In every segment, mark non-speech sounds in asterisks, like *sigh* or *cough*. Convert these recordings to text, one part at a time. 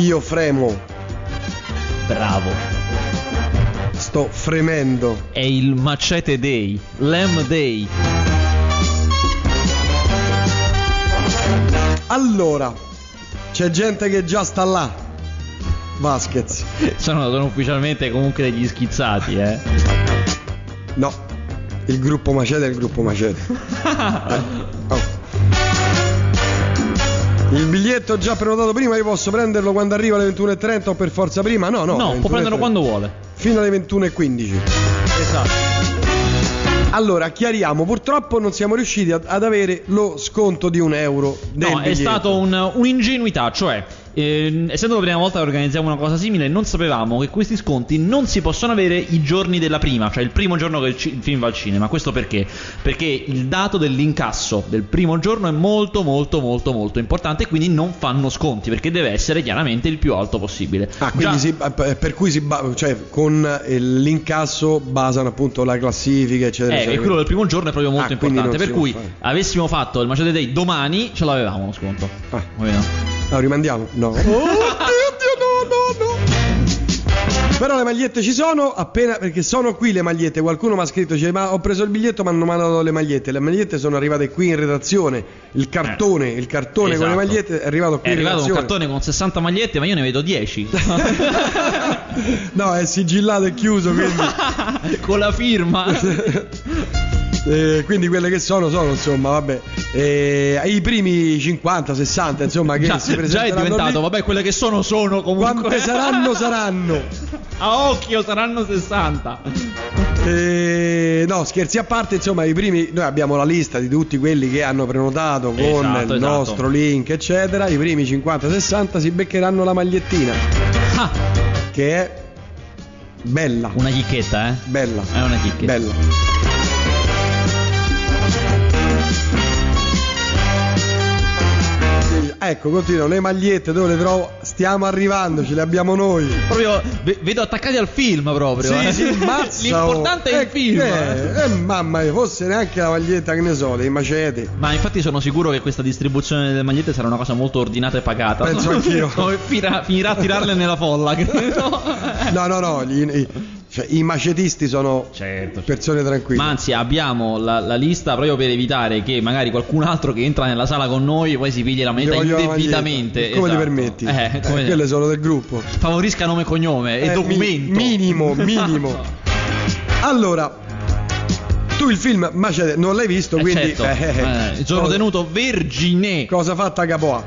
Io fremo, Bravo. sto fremendo. È il Macete Day, Lamb Day. Allora, c'è gente che già sta là. Vasquez. Sono, sono ufficialmente comunque degli schizzati, eh. No, il gruppo Macete è il gruppo Macete. *laughs* Eh, oh. Il biglietto già prenotato prima, io posso prenderlo quando arriva alle 21.30 o per forza prima? No, no. No, può prenderlo 21:30. quando vuole. Fino alle 21.15. Esatto. Allora, chiariamo, purtroppo non siamo riusciti ad, avere lo sconto di un euro del No, è biglietto. stato un- un'ingenuità, cioè, eh, essendo la prima volta che organizziamo una cosa simile, non sapevamo che questi sconti non si possono avere i giorni della prima, cioè il primo giorno che il, ci- il film va al cinema. Questo perché? Perché il dato dell'incasso del primo giorno è molto, molto, molto, molto importante quindi non fanno sconti, perché deve essere chiaramente il più alto possibile. Ah, quindi Già- si- per cui si ba- cioè, con eh, l'incasso basano appunto la classifica, eccetera. Eh, eccetera. e quello del primo giorno è proprio molto Ah, importante. Per cui fare. avessimo fatto il Macete Day domani, ce l'avevamo lo sconto. Ah. No? Rimandiamo? No. *laughs* Oh, Dio, Dio, no, no, no. Però le magliette ci sono, appena perché sono qui le magliette. Qualcuno mi ha scritto: dice, Ma ho preso il biglietto, mi hanno mandato le magliette. Le magliette sono arrivate qui in redazione. Il cartone, il cartone con le Esatto. magliette è arrivato qui È in arrivato un redazione. cartone con 60 magliette, ma io ne vedo 10. *laughs* no, è sigillato e chiuso, quindi. *laughs* con la firma. Eh, quindi quelle che sono sono insomma vabbè eh, i primi 50 60 insomma che già, si già è diventato, lì. vabbè, quelle che sono sono comunque. quante saranno saranno *laughs* A occhio saranno 60. Eh, no scherzi a parte insomma i primi noi abbiamo la lista di tutti quelli che hanno prenotato con Esatto, il esatto. nostro link eccetera i primi 50 60 si beccheranno la magliettina Ah, che è bella una chicchetta, eh. bella È una chicchetta. bella Ecco, continuo, le magliette dove le trovo? Stiamo arrivando, ce le abbiamo noi. Proprio ve- vedo attaccati al film proprio. Sì, eh. sì, *laughs* mazza, L'importante oh. è il Eh, film. Eh, eh, mamma mia, fosse neanche la maglietta, che ne so, dei macete. Ma infatti sono sicuro che questa distribuzione delle magliette sarà una cosa molto ordinata e pagata. Penso anch'io. *laughs* Finirà, finirà a tirarle nella folla, credo. No, no, no, gli- cioè, i macetisti sono Certo. persone tranquille. Ma anzi abbiamo la, la lista proprio per evitare che magari qualcun altro che entra nella sala con noi poi si pigli la moneta la indebitamente. Come ti esatto. permetti? Eh, Eh, come- quelle sono del gruppo. Favorisca nome e cognome e Eh, documento. mi- minimo, *laughs* minimo. Allora, tu il film Macete non l'hai visto, Eh, quindi certo. eh, eh, Eh, sono cosa- tenuto vergine. cosa fatta A.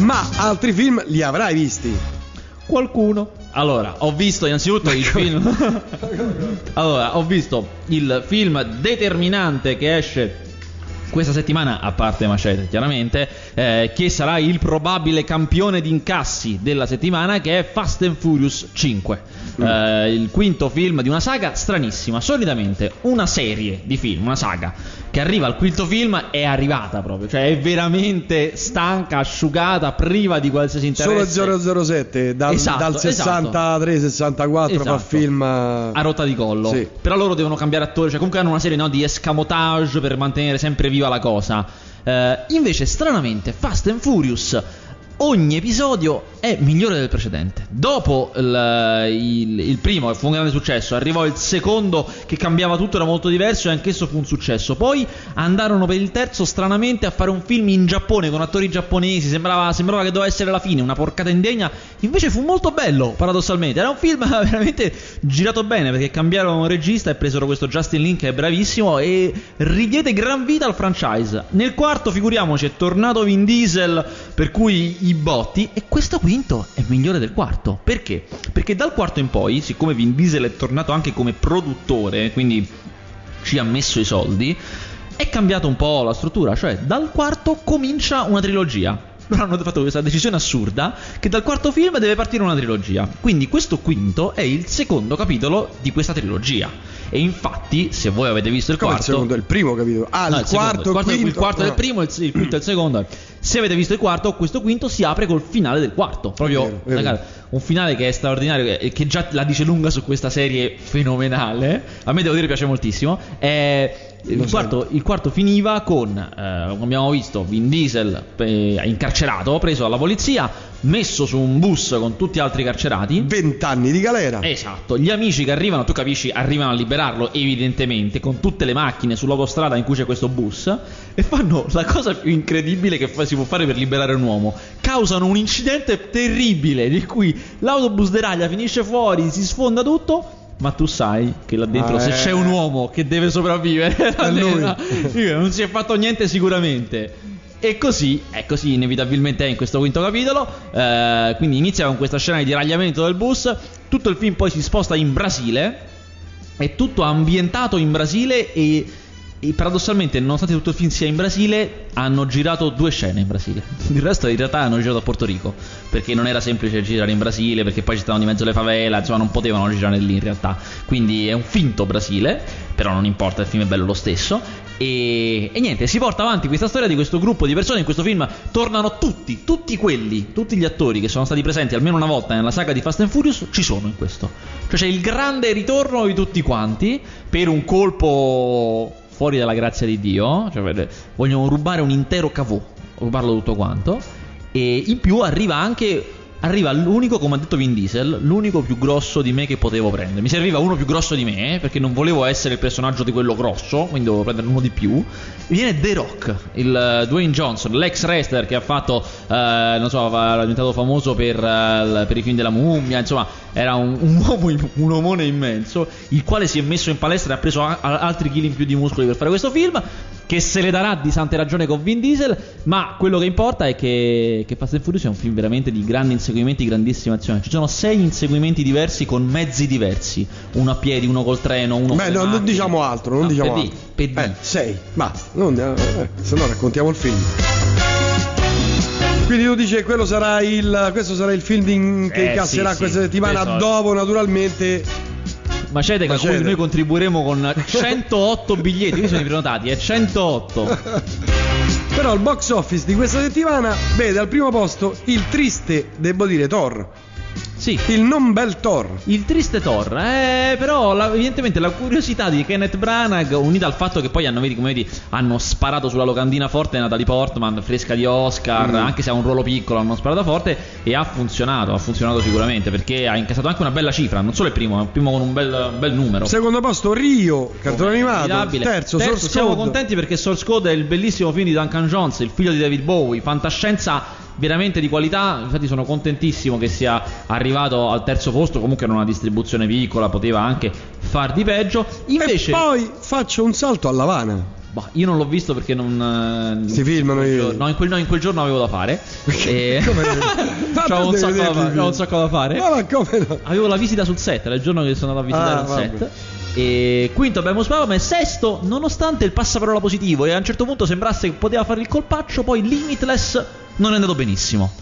Ma altri film li avrai visti. Qualcuno. Allora, ho visto innanzitutto il film. *laughs* allora, ho visto il film determinante che esce questa settimana, a parte Macete chiaramente, eh, che sarà il probabile campione di incassi della settimana, che è Fast and Furious 5. Eh, il quinto film di una saga stranissima. Solitamente una serie di film, una saga, che arriva al quinto film è arrivata proprio, cioè è veramente stanca, asciugata, priva di qualsiasi interesse. Solo 007 dal, Esatto, dal 63-64 fa Esatto. film a rotta di collo. Sì. Però loro devono cambiare attore, cioè comunque hanno una serie no, di escamotage per mantenere sempre viva la cosa. Eh, invece, stranamente, Fast and Furious. Ogni episodio è migliore del precedente. Dopo il, il- il primo, che fu un grande successo, arrivò il secondo che cambiava tutto, era molto diverso e anch'esso fu un successo. Poi andarono per il terzo, stranamente, a fare un film in Giappone con attori giapponesi. Sembrava, sembrava che doveva essere la fine, una porcata indegna. Invece fu molto bello, paradossalmente. Era un film *laughs* veramente girato bene perché cambiarono regista e presero questo Justin Lin che è bravissimo e ridiede gran vita al franchise. Nel quarto, figuriamoci, è tornato Vin Diesel, per cui i botti. E questo quinto è migliore del quarto. Perché? Perché dal quarto in poi, siccome Vin Diesel è tornato anche come produttore, quindi ci ha messo i soldi, è cambiata un po' la struttura, cioè dal quarto comincia una trilogia. Loro hanno fatto questa decisione assurda che dal quarto film deve partire una trilogia. Quindi questo quinto è il secondo capitolo di questa trilogia. E infatti, se voi avete visto il Come il quarto... secondo, il primo capito? Ah, No, il, quarto, secondo, il quarto, quinto. il quarto è il Ah. primo, il, il quinto è il secondo. Se avete visto il quarto, questo quinto si apre col finale del quarto. Proprio Vero, ragazzi, un finale che è straordinario e che già la dice lunga su questa serie fenomenale. A me devo dire piace moltissimo. È Il quarto, il quarto finiva con, eh, come abbiamo visto, Vin Diesel eh, incarcerato, preso dalla polizia, messo su un bus con tutti gli altri carcerati. Vent'anni di galera. Esatto, gli amici che arrivano, tu capisci, arrivano a liberarlo evidentemente con tutte le macchine sull'autostrada in cui c'è questo bus e fanno la cosa più incredibile che fa- si può fare per liberare un uomo. Causano un incidente terribile di cui l'autobus deraglia, finisce fuori, si sfonda tutto. Ma tu sai che là dentro, Ah, se eh. c'è un uomo che deve sopravvivere, *laughs* *laughs* lui. non si è fatto niente sicuramente. E così, è così inevitabilmente è in questo quinto capitolo. Eh, quindi inizia con questa scena di deragliamento del bus. Tutto il film poi si sposta in Brasile. È tutto ambientato in Brasile e, e paradossalmente, nonostante tutto il film sia in Brasile, hanno girato due scene in Brasile. Il resto in realtà hanno girato a Porto Rico. Perché non era semplice girare in Brasile, perché poi ci stavano di mezzo le favela, insomma non potevano girare lì in realtà. Quindi è un finto Brasile, però non importa, il film è bello lo stesso. E, e niente, si porta avanti questa storia di questo gruppo di persone. In questo film tornano tutti, tutti quelli, tutti gli attori che sono stati presenti almeno una volta nella saga di Fast and Furious, ci sono in questo. Cioè c'è il grande ritorno di tutti quanti per un colpo fuori dalla grazia di Dio. Cioè, vogliono rubare un intero cavò, rubarlo tutto quanto. E in più arriva anche. Arriva l'unico, come ha detto Vin Diesel, l'unico più grosso di me che potevo prendere. Mi serviva uno più grosso di me, eh, perché non volevo essere il personaggio di quello grosso, quindi dovevo prendere uno di più. Viene The Rock, il eh, Dwayne Johnson, l'ex wrestler che ha fatto, eh, non so, era diventato famoso per, eh, per i film della mummia, insomma, era un, un *laughs* uomo, un omone immenso, il quale si è messo in palestra e ha preso a- a- altri chili in più di muscoli per fare questo film che se le darà di sante ragione con Vin Diesel, ma quello che importa è che, che Fast and Furious è un film veramente di grandi inseguimenti, di grandissima azione. Ci sono sei inseguimenti diversi con mezzi diversi, uno a piedi, uno col treno, uno Beh, no, non diciamo altro, non No, diciamo per altro. di. Eh, sei, basta. Non, eh, se no raccontiamo il film. Quindi tu dici che quello sarà il, questo sarà il film di- che Eh, incasserà sì, questa sì, settimana. Dopo, naturalmente, Macete, a cui Macete. noi contribuiremo con *laughs* 108 biglietti, qui sono i prenotati, è 108. Però il box office di questa settimana vede al primo posto il triste, devo dire, Thor. Sì. Il non bel Thor. Il triste Thor, eh, però la- evidentemente la curiosità di Kenneth Branagh unita al fatto che poi hanno, vedi, come vedi, hanno sparato sulla locandina forte Natalie Portman, fresca di Oscar, Mm. anche se ha un ruolo piccolo, hanno sparato forte e ha funzionato, ha funzionato sicuramente perché ha incassato anche una bella cifra, non solo il primo, ma il primo con un bel, un bel numero. Secondo posto Rio, cartone animato. Formidabile. Terzo, Source siamo Code. contenti perché Source Code è il bellissimo film di Duncan Jones, il figlio di David Bowie, fantascienza veramente di qualità. Infatti, sono contentissimo che sia arrivato al terzo posto. Comunque, era una distribuzione piccola, poteva anche far di peggio. Invece, E poi faccio un salto a Lavana. bah, io non l'ho visto perché non. eh, Si filmano quel i- giorno- No, in quel, no, in quel giorno avevo da fare. e... *laughs* Come- *laughs* C'avevo un, sacco da un sacco da fare. No, ma come no? Avevo la visita sul set, era il giorno che sono andato a visitare Ah, il vabbè. set. E quinto abbiamo Spavam e sesto, nonostante il passaparola positivo e a un certo punto sembrasse che poteva fare il colpaccio, poi Limitless non è andato benissimo.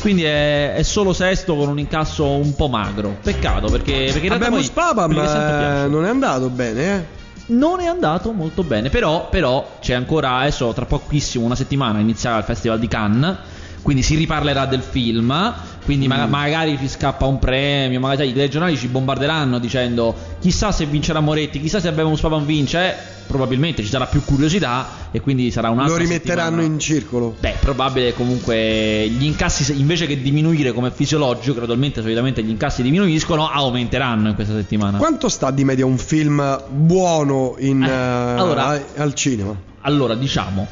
Quindi è, è solo sesto con un incasso un po' magro. Peccato perché, perché in Abbiamo piacciono. eh, non è andato bene, eh. Non è andato molto bene, però, però c'è ancora adesso tra pochissimo, una settimana, inizierà il Festival di Cannes, quindi si riparlerà del film, quindi ma- Mm. magari ci scappa un premio, magari i telegiornali ci bombarderanno dicendo chissà se vincerà Moretti, chissà se abbiamo un Spavan vince, eh, probabilmente ci sarà più curiosità e quindi sarà un'altra Lo rimetteranno settimana. in circolo. Beh, probabile comunque gli incassi invece che diminuire come è fisiologico, gradualmente solitamente gli incassi diminuiscono, aumenteranno in questa settimana. Quanto sta di media un film buono in, Eh, eh, allora- a- al cinema? Allora, diciamo,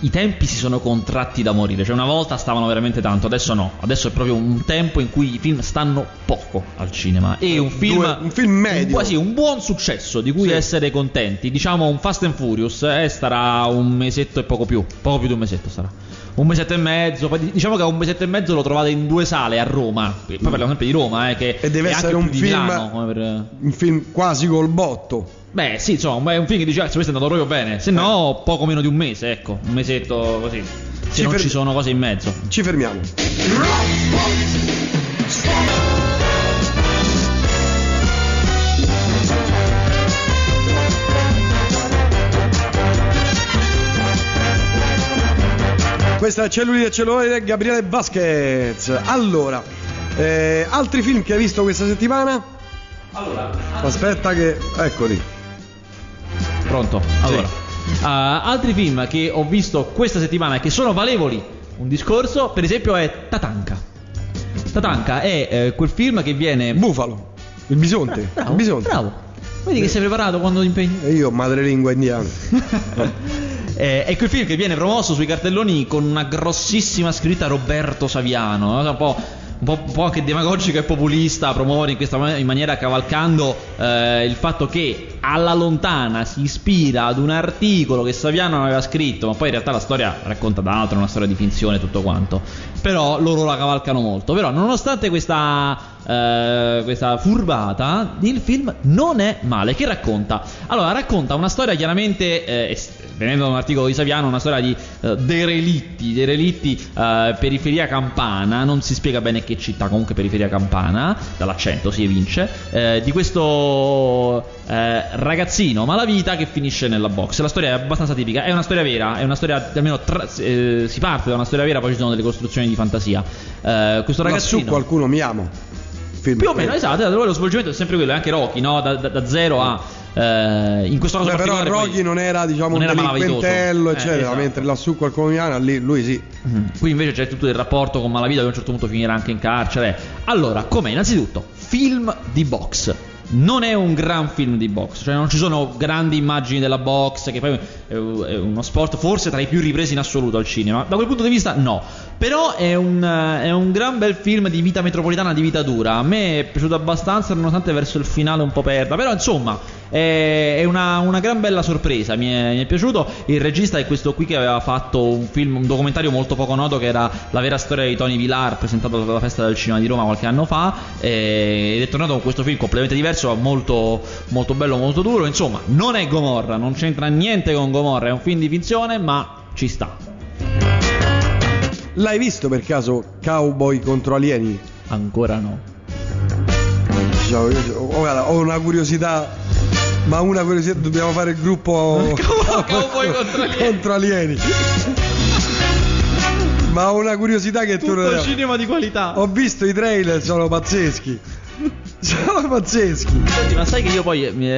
i tempi si sono contratti da morire. Cioè, una volta stavano veramente tanto, adesso no. Adesso è proprio un tempo in cui i film stanno poco al cinema. E un film. Due- un film medio. Un, quasi un buon successo di cui Sì. essere contenti. Diciamo un Fast and Furious, eh, starà un mesetto e poco più. Poco più di un mesetto sarà. Un mesetto e mezzo. Diciamo che un mesetto e mezzo lo trovate in due sale a Roma. Poi parliamo sempre di Roma, eh, che E deve è essere anche un film- Milano, per- Un film quasi col botto. Beh, sì, insomma, è un film che dice, ah, se questo è andato proprio bene. Se no, poco meno di un mese, ecco. Un mesetto così. Se Ci non fer- ci sono cose in mezzo. Ci fermiamo. Questa è Cellulite e Cellulite Gabriele Vasquez. Allora, eh, altri film che hai visto questa settimana? Allora, Aspetta che... Eccoli. Pronto. Allora, Uh, altri film che ho visto questa settimana e che sono valevoli un discorso, per esempio, è Tatanka. Tatanka è eh, quel film che viene. Bufalo, il bisonte. *laughs* Bravo, il bisonte. bravo. Vedi che sei preparato quando ti impegni? E io, madrelingua indiana. *laughs* Eh, è quel film che viene promosso sui cartelloni con una grossissima scritta Roberto Saviano, no? un po'. Un po', un po' anche demagogica e populista, promuovere in questa man- in maniera cavalcando eh, il fatto che alla lontana si ispira ad un articolo che Saviano aveva scritto, ma poi in realtà la storia racconta d'altro, è una storia di finzione e tutto quanto. Però loro la cavalcano molto. Però, nonostante questa, eh, questa furbata, il film non è male. Che racconta? Allora, racconta una storia chiaramente, eh, venendo da un articolo di Saviano, una storia di eh, derelitti, derelitti eh, periferia campana, non si spiega bene che città, comunque periferia campana, dall'accento si evince, eh, di questo ragazzino malavita che finisce nella box. La storia è abbastanza tipica, è una storia vera, è una storia, almeno tra- si parte da una storia vera, poi ci sono delle costruzioni di fantasia. Questo ragazzino... Lassù qualcuno mi ama. Film. Più o meno, esatto, esatto, lo svolgimento è sempre quello, anche Rocky, no? Da, da- da zero a... eh, in questo caso Beh, però Rocky non era diciamo non un era delinquentello malavitoso. Eh, eccetera esatto. mentre lassù qualcuno mi ama lì lui sì Mhm. Qui invece c'è tutto il rapporto con Malavita che a un certo punto finirà anche in carcere. Allora, com'è? Innanzitutto, film di box. Non è un gran film di box, cioè non ci sono grandi immagini della box, che poi è uno sport forse tra i più ripresi in assoluto al cinema. Da quel punto di vista, no. Però è un, è un gran bel film di vita metropolitana, di vita dura. A me è piaciuto abbastanza, nonostante verso il finale un po' perda. Però insomma, è, è una, una gran bella sorpresa. Mi è, mi è piaciuto. Il regista è questo qui che aveva fatto un film, un documentario molto poco noto che era La vera storia di Tony Villar, presentato alla festa del cinema di Roma qualche anno fa. eh, Ed è tornato con questo film completamente diverso, molto, molto bello, molto duro. Insomma, non è Gomorra, non c'entra niente con Gomorra. È un film di finzione, ma ci sta. l'hai visto per caso Cowboy contro alieni Ancora no. Io- oh, ho una curiosità ma una curiosità dobbiamo fare il gruppo *laughs* Cowboy *laughs* contro alieni. contro alieni. ma ho una curiosità che tu non cinema di qualità. ho visto i trailer sono pazzeschi sono pazzeschi Senti, ma sai che io poi eh, mi,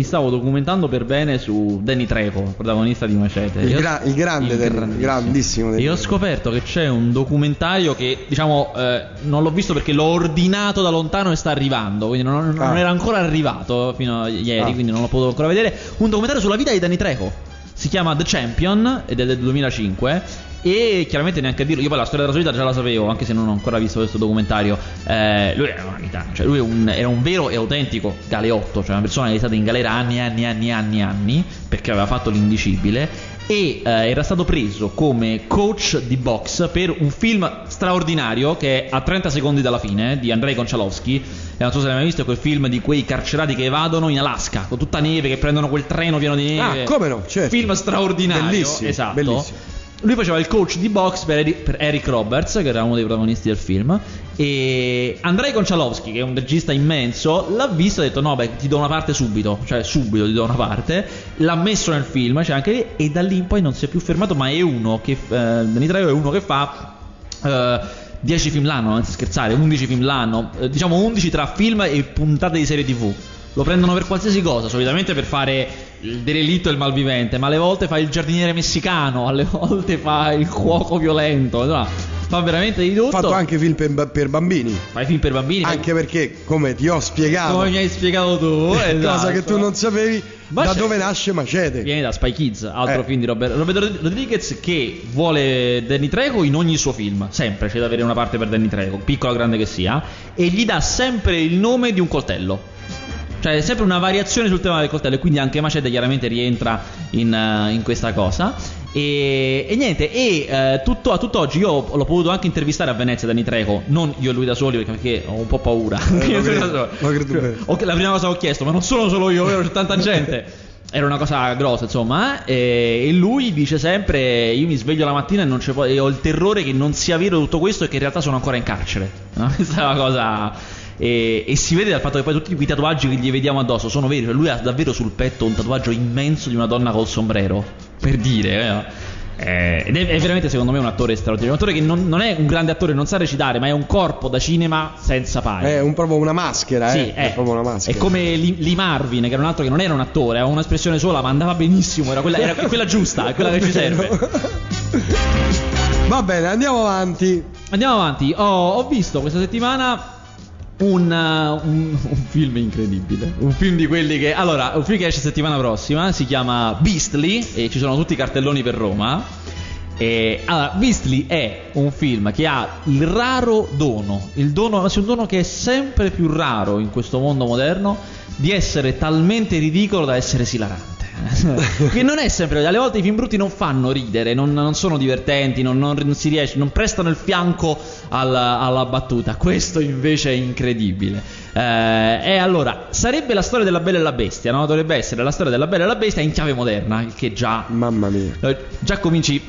eh, stavo documentando per bene su Danny Trejo, protagonista di Macete. Il gra- il grande Danny, grandissimo. grandissimo E ho scoperto che c'è un documentario che, diciamo, eh, non l'ho visto perché l'ho ordinato da lontano e sta arrivando, quindi non, non Ah. era ancora arrivato fino a ieri, Ah. quindi non l'ho potuto ancora vedere. Un documentario sulla vita di Danny Trejo. Si chiama The Champion ed è del 2005 e chiaramente neanche a dirlo, io poi la storia della sua vita già la sapevo, anche se non ho ancora visto questo documentario. Eh, lui era una vita, cioè lui un- era un vero e autentico galeotto, cioè una persona che è stata in galera anni anni anni anni anni perché aveva fatto l'indicibile e eh, era stato preso come coach di box per un film straordinario che è a 30 secondi dalla fine eh, di Andrei Konchalovsky e non so se l'hai mai visto quel film di quei carcerati che evadono in Alaska con tutta neve che prendono quel treno pieno di neve Ah, come no, certo. film straordinario Bellissimo, esatto bellissimo. Lui faceva il coach di box per, Eri- per Eric Roberts, che era uno dei protagonisti del film. E Andrei Konchalovsky, che è un regista immenso, l'ha visto e ha detto: No, beh, ti do una parte subito. Cioè, subito ti do una parte. L'ha messo nel film, cioè anche lì, e da lì in poi non si è più fermato. Ma è uno che. Eh, Trejo è uno che fa. eh, 10 film l'anno, anzi scherzare, 11 film l'anno, eh, diciamo 11 tra film e puntate di serie TV. Lo prendono per qualsiasi cosa, solitamente per fare il derelitto e il malvivente, ma alle volte fa il giardiniere messicano, alle volte fa il cuoco violento, insomma, fa veramente di tutto. Ho fatto anche film per, per bambini Fai film per bambini, anche perché come ti ho spiegato come mi hai spiegato tu, *laughs* cosa esatto. che tu non sapevi Ma da c'è- dove nasce Macete Viene da Spy Kids, altro Eh. film di Robert, Roberto Rod- Rodriguez che vuole Danny Trejo in ogni suo film, sempre c'è da avere una parte per Danny Trejo, piccola o grande che sia, e gli dà sempre il nome di un coltello. Cioè è sempre una variazione sul tema del coltello e quindi anche Macete chiaramente rientra in, eh, in questa cosa. E, e niente, e eh, tutto, a tutt'oggi io l'ho potuto anche intervistare a Venezia Danny Trejo, non io e lui da soli perché, perché ho un po' paura. Eh, lo *laughs* credo, lo credo bene. Ok, la prima cosa che ho chiesto, ma non sono solo io, vero? C'è tanta gente. *laughs* Era una cosa grossa, insomma. eh, E, lui dice sempre: Io mi sveglio la mattina e, non c'è po- e ho il terrore che non sia vero tutto questo e che in realtà sono ancora in carcere. No? *laughs* Questa è una cosa. E, e si vede dal fatto che poi tutti quei tatuaggi che gli vediamo addosso sono veri. Cioè lui ha davvero sul petto un tatuaggio immenso di una donna col sombrero. Per dire, eh. Eh, ed è, è veramente secondo me un attore straordinario. Un attore che non, non è un grande attore, non sa recitare, ma è un corpo da cinema senza pari. È un, proprio una maschera, Sì, eh. è, proprio una maschera. è come Lee, Lee Marvin, che era un altro che non era un attore, aveva un'espressione sola, ma andava benissimo. Era quella, era quella giusta, è *laughs* quella che ci serve. Va bene, andiamo avanti. Andiamo avanti. Ho, ho visto questa settimana un, uh, un- *laughs* un film incredibile. Un film di quelli che. Allora, un film che esce settimana prossima. Si chiama Beastly. E ci sono tutti i cartelloni per Roma. E, allora, Beastly è un film che ha il raro dono. Il dono, anzi, un dono che è sempre più raro in questo mondo moderno. Di essere talmente ridicolo da essere esilarante. Che non è sempre alle volte i film brutti non fanno ridere non, non sono divertenti non, non- si riesce non prestano il fianco alla, alla battuta questo invece è incredibile Eh, e allora sarebbe la storia della Bella e la Bestia no? dovrebbe essere la storia della Bella e la Bestia in chiave moderna il che già Mamma mia. eh, già cominci.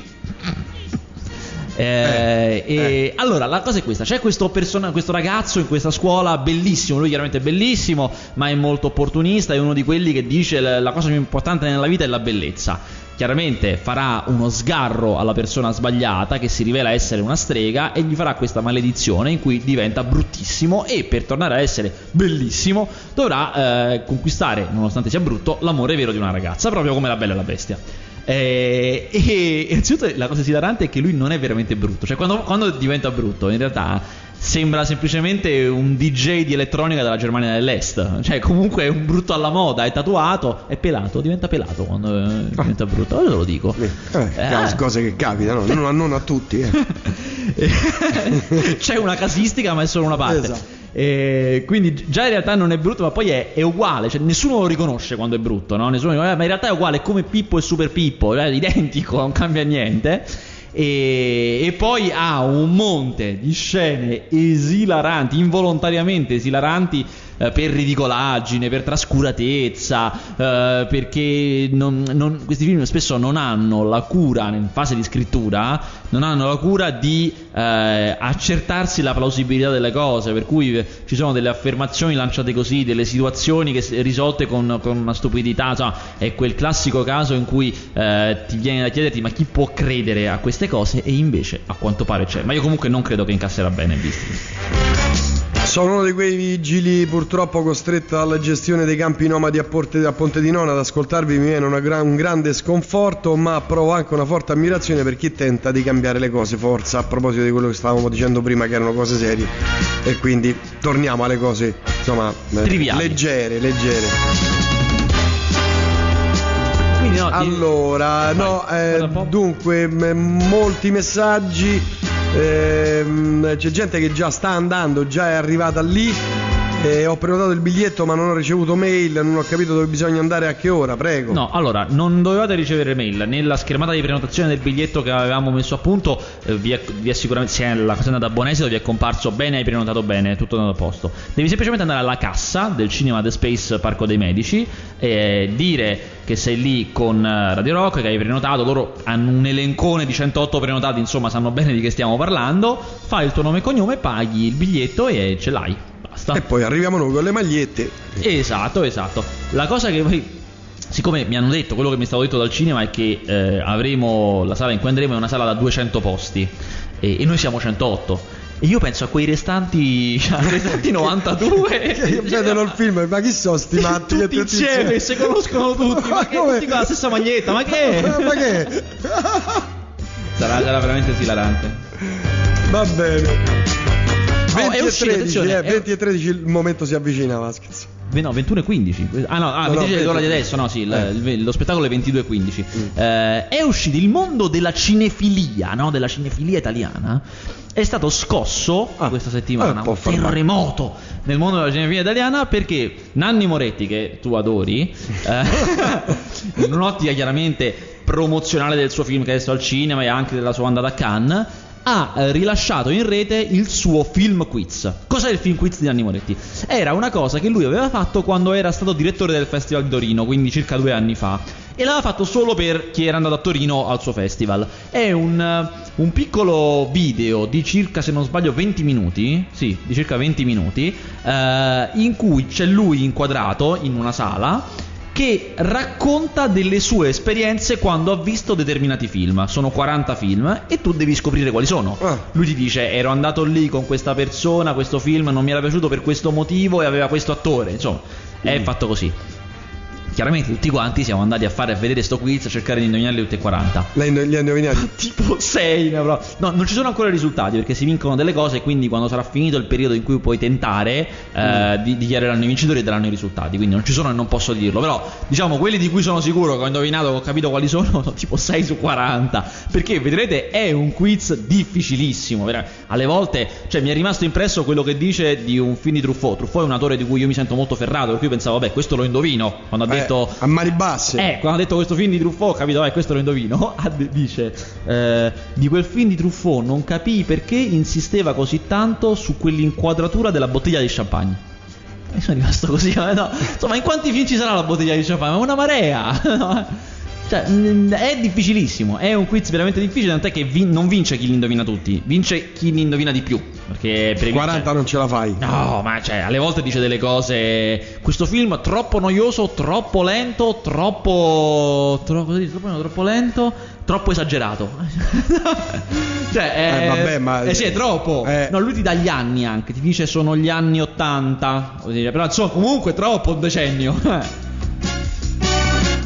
Eh, e allora la cosa è questa: c'è questo, persona- questo ragazzo in questa scuola bellissimo. Lui chiaramente è bellissimo, ma è molto opportunista. È uno di quelli che dice la, la cosa più importante nella vita è la bellezza. Chiaramente farà uno sgarro alla persona sbagliata che si rivela essere una strega e gli farà questa maledizione in cui diventa bruttissimo e per tornare a essere bellissimo dovrà eh, conquistare, nonostante sia brutto, l'amore vero di una ragazza, proprio come la bella e la bestia. Eh, e *laughs* innanzitutto la cosa esilarante è che lui non è veramente brutto, cioè quando, quando diventa brutto in realtà sembra semplicemente un DJ di elettronica della Germania dell'Est, cioè comunque è un brutto alla moda, è tatuato, è pelato, diventa pelato quando eh, diventa brutto, ora te lo dico. Eh, Eh. Cose che capitano, non, a- non a tutti. Eh. *laughs* *laughs* C'è una casistica, ma è solo una parte. Esatto. E quindi già in realtà non è brutto, ma poi è, è uguale. Cioè, nessuno lo riconosce quando è brutto, no? Nessuno dice, "Eh, ma in realtà è uguale, è come Pippo e Super Pippo, cioè, identico, *laughs* non cambia niente. E, e poi ha un monte di scene esilaranti, involontariamente esilaranti. Eh, per ridicolaggine, per trascuratezza, eh, perché non- non- questi film spesso non hanno la cura, in fase di scrittura, non hanno la cura di eh, accertarsi la plausibilità delle cose, per cui eh, ci sono delle affermazioni lanciate così, delle situazioni che, risolte con, con una stupidità, insomma, è quel classico caso in cui eh, ti viene da chiederti ma chi può credere a queste cose e invece a quanto pare c'è, ma io comunque non credo che incasserà bene visti. Sono uno di quei vigili purtroppo costretto alla gestione dei campi nomadi a, Porte- a Ponte di Nona. Ad ascoltarvi mi viene gra- un grande sconforto ma provo anche una forte ammirazione per chi tenta di cambiare le cose forza a proposito di quello che stavamo dicendo prima che erano cose serie. E quindi torniamo alle cose insomma eh, Triviali. leggere leggere. No, allora no eh, dunque molti messaggi ehm, c'è gente che già sta andando già è arrivata lì eh, ho prenotato il biglietto ma non ho ricevuto mail non ho capito dove bisogna andare a che ora prego No, allora, non dovevate ricevere mail. Nella schermata di prenotazione del biglietto che avevamo messo a punto, eh, vi, è, vi è se la cosa è andata a buon esito, vi è comparso bene, hai prenotato bene, tutto andato a posto. Devi semplicemente andare alla cassa del cinema The Space Parco dei Medici e dire che sei lì con eh, Radio Rock, che hai prenotato, loro hanno un elencone di 108 prenotati, insomma sanno bene di che stiamo parlando, fai il tuo nome e cognome, paghi il biglietto e ce l'hai. Basta. e poi arriviamo noi con le magliette Esatto, esatto. La cosa che poi, siccome mi hanno detto, quello che mi è stato detto dal cinema è che eh, avremo la sala in cui andremo è una sala da 200 posti e, e noi siamo 108. E io penso a quei restanti, *laughs* ai restanti 92 che vedono il film ma chi sono sti *laughs* matti che tutti insieme, si conoscono *laughs* tutti, ma, Ma che, come? tutti con la stessa maglietta, ma che è? ma che Sarà, sarà veramente esilarante. va bene 20 è e uscito, 13 attenzione, eh, è- 20 e 13 il momento si avvicina Vasquez No, 21 e 15. Ah no, ah, No, no, 23 è l'ora di 20. adesso, no, sì, Eh. il- lo spettacolo è 22 e 15. Mm. Eh, è uscito il mondo della cinefilia, no? Della cinefilia italiana. È stato scosso Ah, questa eh, settimana, può un terremoto nel mondo della cinefilia italiana perché Nanni Moretti, che tu adori, *laughs* eh, *laughs* in un'ottica chiaramente promozionale del suo film che è adesso al cinema e anche della sua andata a Cannes, ha eh, rilasciato in rete il suo film quiz. Cos'è il film quiz di Nanni Moretti? Era una cosa che lui aveva fatto quando era stato direttore del Festival di Torino, quindi circa due anni fa. E l'aveva fatto solo per chi era andato a Torino al suo festival. È un, eh, un piccolo video di circa, se non sbaglio, 20 minuti. Sì, di circa 20 minuti. eh, in cui c'è lui inquadrato in una sala che racconta delle sue esperienze quando ha visto determinati film. Sono 40 film e tu devi scoprire quali sono. Ah. Lui ti dice: Ero andato lì con questa persona, questo film non mi era piaciuto per questo motivo e aveva questo attore. Insomma, è Mm. fatto così. Chiaramente tutti quanti siamo andati a fare a vedere sto quiz, a cercare di indovinarli tutti e 40. Lei li ha indovinati? *laughs* Tipo 6 No, non ci sono ancora i risultati perché si vincono delle cose e quindi quando sarà finito il periodo in cui puoi tentare eh, Mm. di, dichiareranno i vincitori e daranno i risultati. Quindi non ci sono e non posso dirlo. Però diciamo quelli di cui sono sicuro che ho indovinato, che ho capito quali sono, *laughs* sono tipo 6 su 40. Perché vedrete è un quiz difficilissimo. vera- Alle volte, cioè mi è rimasto impresso quello che dice di un film di Truffaut. Truffaut è un autore di cui io mi sento molto ferrato, per cui pensavo, vabbè, questo lo indovino. Quando ha Eh, detto a mani basse. eh, quando ha detto questo film di Truffaut, ho capito, eh, questo lo indovino. *laughs* De- dice: eh, Di quel film di Truffaut non capii perché insisteva così tanto su quell'inquadratura della bottiglia di champagne. E sono rimasto così. *laughs* no. Insomma, in quanti film ci sarà la bottiglia di champagne? Ma una marea! *laughs* Cioè, mh, è difficilissimo. È un quiz veramente difficile. Tant'è che vin- non vince chi li indovina tutti, vince chi li indovina di più. Perché per 40 non ce la fai. No, ma cioè, alle volte dice delle cose. Questo film troppo noioso, troppo lento, troppo. Troppo, cosa dice? troppo, troppo lento, troppo esagerato. *laughs* cioè, è, Eh, vabbè, ma- eh sì, è troppo. Eh. No, lui ti dà gli anni anche. Ti dice sono gli anni 80. Vuol dire, Però insomma, comunque troppo un decennio. *laughs*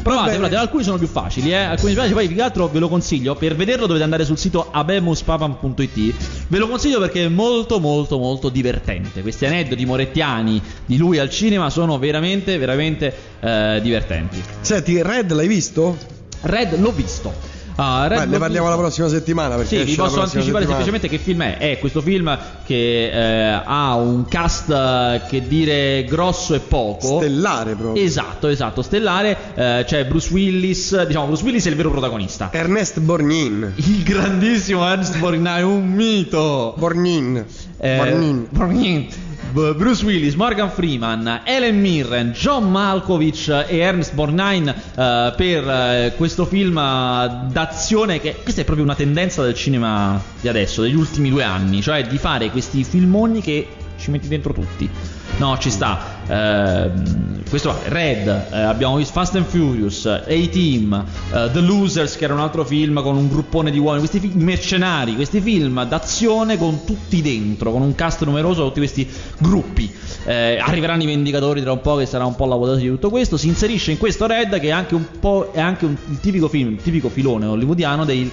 Provate, provate, alcuni sono più facili, eh. Alcuni più facili, poi più che altro ve lo consiglio. Per vederlo dovete andare sul sito abemuspapam.it. Ve lo consiglio perché è molto molto molto divertente. Questi aneddoti morettiani di lui al cinema sono veramente veramente eh, divertenti. Senti, Red l'hai visto? Red l'ho visto. Ah, Beh, ne parliamo la prossima settimana. Perché Sì, vi posso anticipare settimana. semplicemente che film è. È questo film che eh, ha un cast eh, che dire grosso e poco. Stellare proprio. Esatto, esatto, stellare. Eh, c'è Bruce Willis. Diciamo, Bruce Willis è il vero protagonista. Ernest Borgnine. Il grandissimo Ernst Borgnine, un mito. Borgnine. Eh, Borgnine. Borgnine. Bruce Willis, Morgan Freeman, Ellen Mirren, John Malkovich e Ernst Borgnine eh, per eh, questo film eh, d'azione che questa è proprio una tendenza del cinema di adesso, degli ultimi due anni, cioè di fare questi filmoni che ci metti dentro tutti. No, ci sta. Ehm, questo va, Red, eh, abbiamo visto Fast and Furious, A-Team, eh, The Losers, che era un altro film con un gruppone di uomini, questi film mercenari, questi film d'azione con tutti dentro, con un cast numeroso, tutti questi gruppi. Eh, arriveranno i Vendicatori tra un po', che sarà un po' la votazione di tutto questo. Si inserisce in questo Red, che è anche un po' è anche un, il tipico film, il tipico filone hollywoodiano dei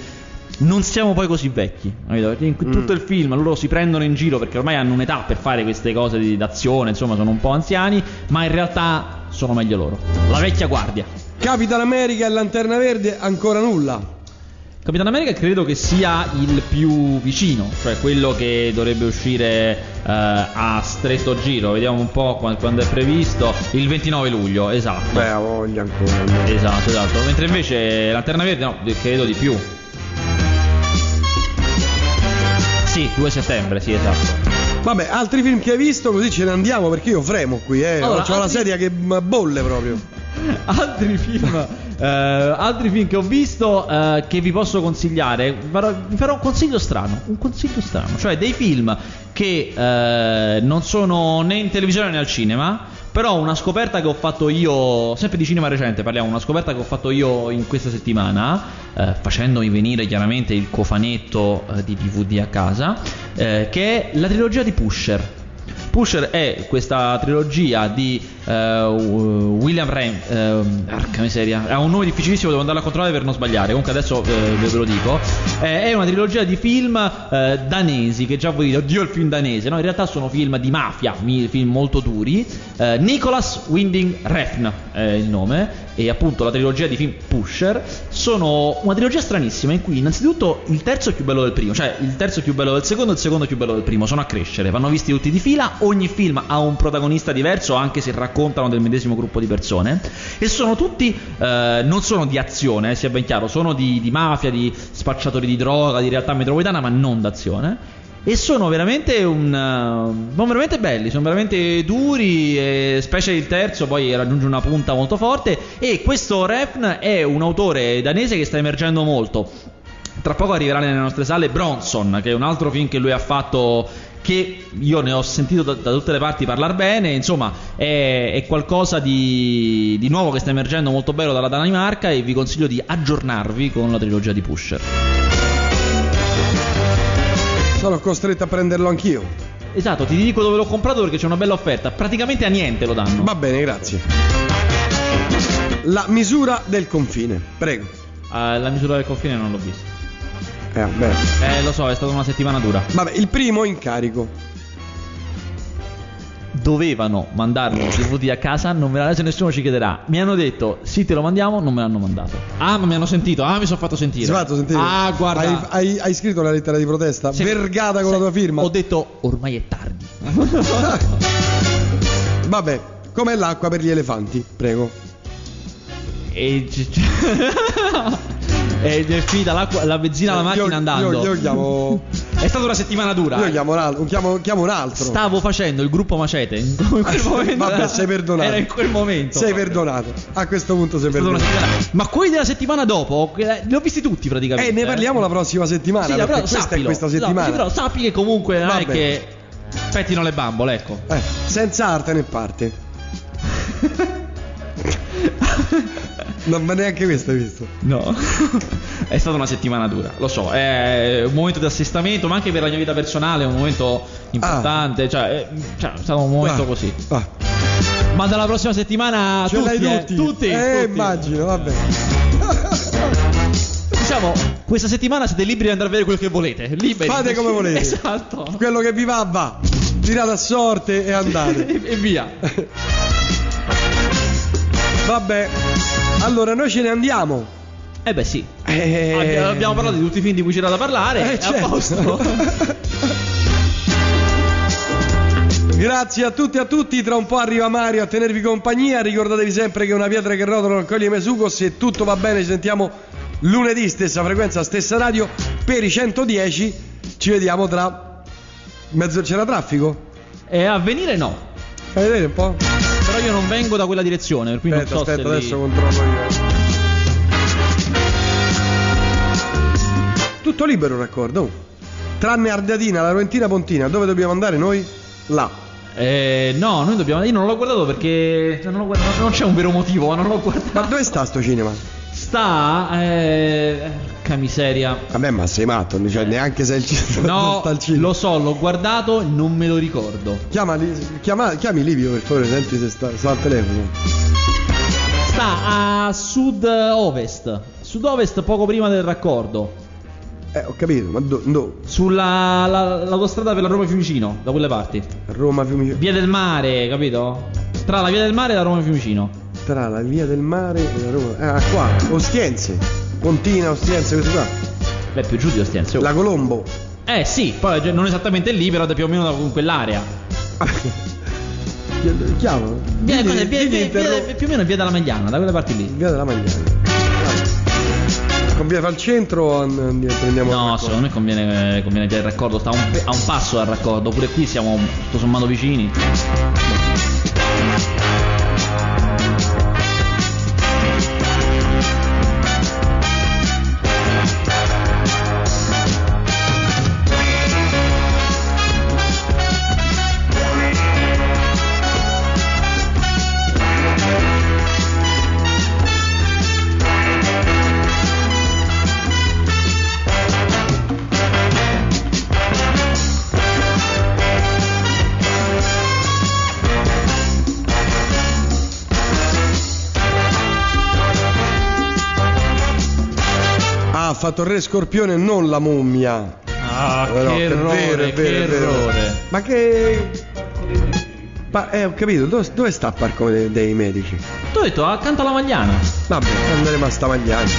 non siamo poi così vecchi, in tutto il film loro si prendono in giro perché ormai hanno un'età per fare queste cose di d'azione, insomma sono un po' anziani, ma in realtà sono meglio loro. La vecchia guardia. Capitan America e Lanterna Verde ancora nulla. Capitan America credo che sia il più vicino, cioè quello che dovrebbe uscire eh, a stretto giro. Vediamo un po' qua- quando è previsto. Il 29 luglio, esatto. Beh, ha voglia ancora. Esatto, esatto. Mentre invece Lanterna Verde no, credo di più. Sì, 2 settembre, sì, esatto. Vabbè, altri film che hai visto così ce ne andiamo perché io fremo qui, eh. Allora, la altri- sedia che m- bolle proprio. *laughs* altri film eh, altri film che ho visto eh, che vi posso consigliare vi farò un consiglio strano un consiglio strano cioè dei film che eh, non sono né in televisione né al cinema però una scoperta che ho fatto io sempre di cinema recente parliamo una scoperta che ho fatto io in questa settimana eh, facendomi venire chiaramente il cofanetto eh, di DVD a casa eh, che è la trilogia di Pusher. Pusher è questa trilogia di William Ram. Eh, arca miseria. Ha un nome difficilissimo, devo andarla a controllare per non sbagliare. Comunque adesso eh, ve lo dico. Eh, è una trilogia di film eh, danesi. Che già voi dite, oddio il film danese. No, in realtà sono film di mafia, film molto duri. Eh, Nicholas Winding Refn è il nome. E appunto la trilogia di film Pusher sono una trilogia stranissima in cui innanzitutto il terzo è più bello del primo, cioè il terzo è più bello del secondo e il secondo è più bello del primo, sono a crescere, vanno visti tutti di fila, ogni film ha un protagonista diverso anche se raccontano del medesimo gruppo di persone e sono tutti, eh, non sono di azione, eh, sia ben chiaro, sono di, di mafia, di spacciatori di droga, di realtà metropolitana ma non d'azione. E sono veramente un. uh, sono veramente belli, sono veramente duri, specie il terzo poi raggiunge una punta molto forte. E questo Refn è un autore danese che sta emergendo molto. Tra poco arriverà nelle nostre sale Bronson, che è un altro film che lui ha fatto che io ne ho sentito da, da tutte le parti parlare bene, insomma è, è qualcosa di, di nuovo che sta emergendo molto bello dalla Danimarca e vi consiglio di aggiornarvi con la trilogia di Pusher. Sono costretto a prenderlo anch'io. Esatto, ti dico dove l'ho comprato perché c'è una bella offerta, praticamente a niente lo danno. Va bene, grazie. La misura del confine, prego. Ah, la misura del confine non l'ho vista. Eh, bene. Eh, lo so, è stata una settimana dura. Vabbè, il primo incarico. Dovevano mandarlo i DVD a casa, non me l'ha se nessuno ci chiederà. Mi hanno detto, sì, te lo mandiamo, non me l'hanno mandato. Ah, ma mi hanno sentito, ah, mi sono fatto sentire. Si è fatto sentire? Ah, guarda. Hai, hai- hai scritto una lettera di protesta? Se- vergata con se- la tua firma? Ho detto, ormai è tardi. *laughs* Vabbè, com'è l'acqua per gli elefanti? Prego. e *laughs* *laughs* Ed è finita l'acqua- la benzina alla macchina Io- andando. Io, io chiamo. È stata una settimana dura. Io eh. chiamo un, al- chiamo, chiamo un altro. Stavo facendo il gruppo Macete in quel momento. Vabbè, sei perdonato. Era in quel momento. Sei perdonato. A questo punto sei perdonato. Ma quelli della settimana dopo, eh, li ho visti tutti praticamente. Eh, ne parliamo la prossima settimana. Sì, però questa sappilo. è questa No, settimana. sì, però sappi che comunque non è che pettino le bambole, ecco. Eh, senza arte né parte. *laughs* non va neanche questo hai visto. No. *laughs* è stata una settimana dura, lo so, è un momento di assestamento, ma anche per la mia vita personale è un momento importante, cioè, è, cioè, è stato un momento Ah, così. ah. Ma dalla prossima settimana Ce tutti, l'hai eh, tutti? tutti, Eh, tutti. immagino, vabbè. *laughs* Diciamo, questa settimana siete liberi di andare a vedere quello che volete. Liberi. Fate come *laughs* volete. Esatto. Quello che vi va, va. Tirate a sorte e andate. e via. Vabbè. Allora, noi ce ne andiamo. Eh beh sì. Eh, Abbi- Abbiamo parlato di tutti i film di cui c'era da parlare. Eh, certo. a posto. *laughs* Grazie a tutti e a tutti, tra un po' arriva Mario a tenervi compagnia, ricordatevi sempre che una pietra che rotola non coglie Mesugo, se tutto va bene ci sentiamo lunedì, stessa frequenza, stessa radio, per i 110 ci vediamo tra mezzo c'era traffico? E a venire no. Fai vedere un po'? Però io non vengo da quella direzione, per cui Aspetta, non so aspetta, se adesso controllo io. Tutto libero il raccordo. Tranne Ardeatina, la Roentina Pontina, dove dobbiamo andare noi? Là. Eh, no, noi dobbiamo. Io non l'ho guardato perché. Non, guardato- non c'è un vero motivo, ma non l'ho guardato. Ma dove sta sto cinema? Sta. Eh. Porca miseria. Vabbè, ma sei matto, cioè neanche se il cinema *laughs* No, *laughs* sta al cinema. lo so, l'ho guardato e non me lo ricordo. Chiama, chiama- chiami Livio per favore, senti se sta, sta al telefono. Sta a sud-ovest. Sud-ovest poco prima del raccordo. Eh, ho capito, ma do, do- Sulla la- l'autostrada per la Roma Fiumicino, da quelle parti. Roma Fiumicino. Via del Mare, capito? Tra la Via del Mare e la Roma Fiumicino. Tra la via del mare e la Roma. Ah, qua, Ostiense. Pontina, Ostiense, questo qua. Beh, più giù di Ostiense. oh. La Colombo. Eh sì, poi non esattamente lì, però da più o meno da quell'area. Chiama. *laughs* Via, Digli- cos'è? Via- digli via- interro- via- più o meno via della Magliana, da quelle parti lì. Via della Magliana. Conviene fare il centro o an- andiamo- prendiamo No, secondo me conviene, conviene che il raccordo sta a un, pe- a un passo dal raccordo, pure qui siamo tutto sommato vicini. Il re scorpione non la mummia. Ah, Eh no, che vero, errore, vero, che vero. errore. Ma che. Ma, eh, ho capito, dove, dove sta il parco dei, dei medici? Tu hai detto accanto alla Magliana. Vabbè, andremo a Stamagliani.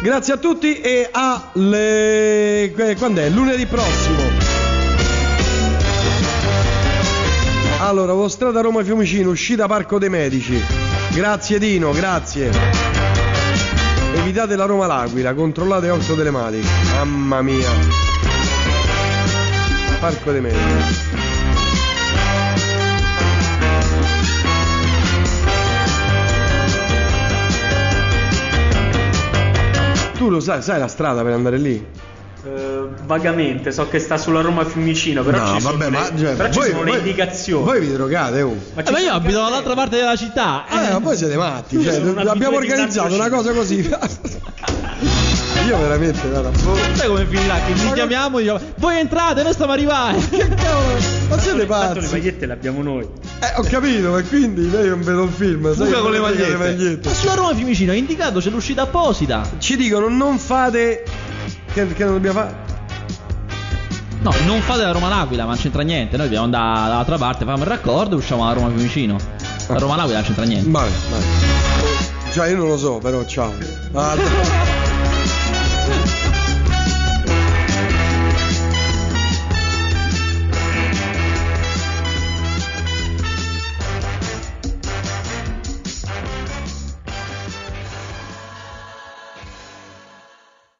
Grazie a tutti e a le... que- quando è? Lunedì prossimo. Allora, Autostrada Roma Fiumicino, uscita Parco dei Medici. Grazie Dino, grazie. Evitate la Roma L'Aquila, controllate Octo Telematiche. Mamma mia. Parco dei Medici. Tu lo sai, sai la strada per andare lì? Vagamente, so che sta sulla Roma Fiumicino, però no, ci sono, vabbè, le, ma cioè, però ci voi, sono le voi- indicazioni. Voi vi drogate, oh. Ma Eh, ci ma io sono abito dall'altra parte della città. Eh, eh. ma poi siete matti, Io cioè, sono abbiamo organizzato una cosa così. *laughs* Io veramente, guarda, boh. Sai come finirà? Che ci chiamiamo e diciamo, voi entrate, noi stiamo arrivando. *laughs* Che cavolo, ma siete Tanto le pazzi? magliette le abbiamo noi. Eh, ho capito, ma quindi lei non vedo un film, sai con le magliette. magliette. Ma sulla Roma Fiumicino è indicato, c'è l'uscita apposita. Ci dicono non fate che, che non dobbiamo fare. No, non fate la Roma L'Aquila, ma non c'entra niente. Noi dobbiamo andare dall'altra parte, facciamo il raccordo e usciamo alla Roma Fiumicino. La Roma L'Aquila non c'entra niente. Vai, vai. Cioè io non lo so, però ciao. Ah,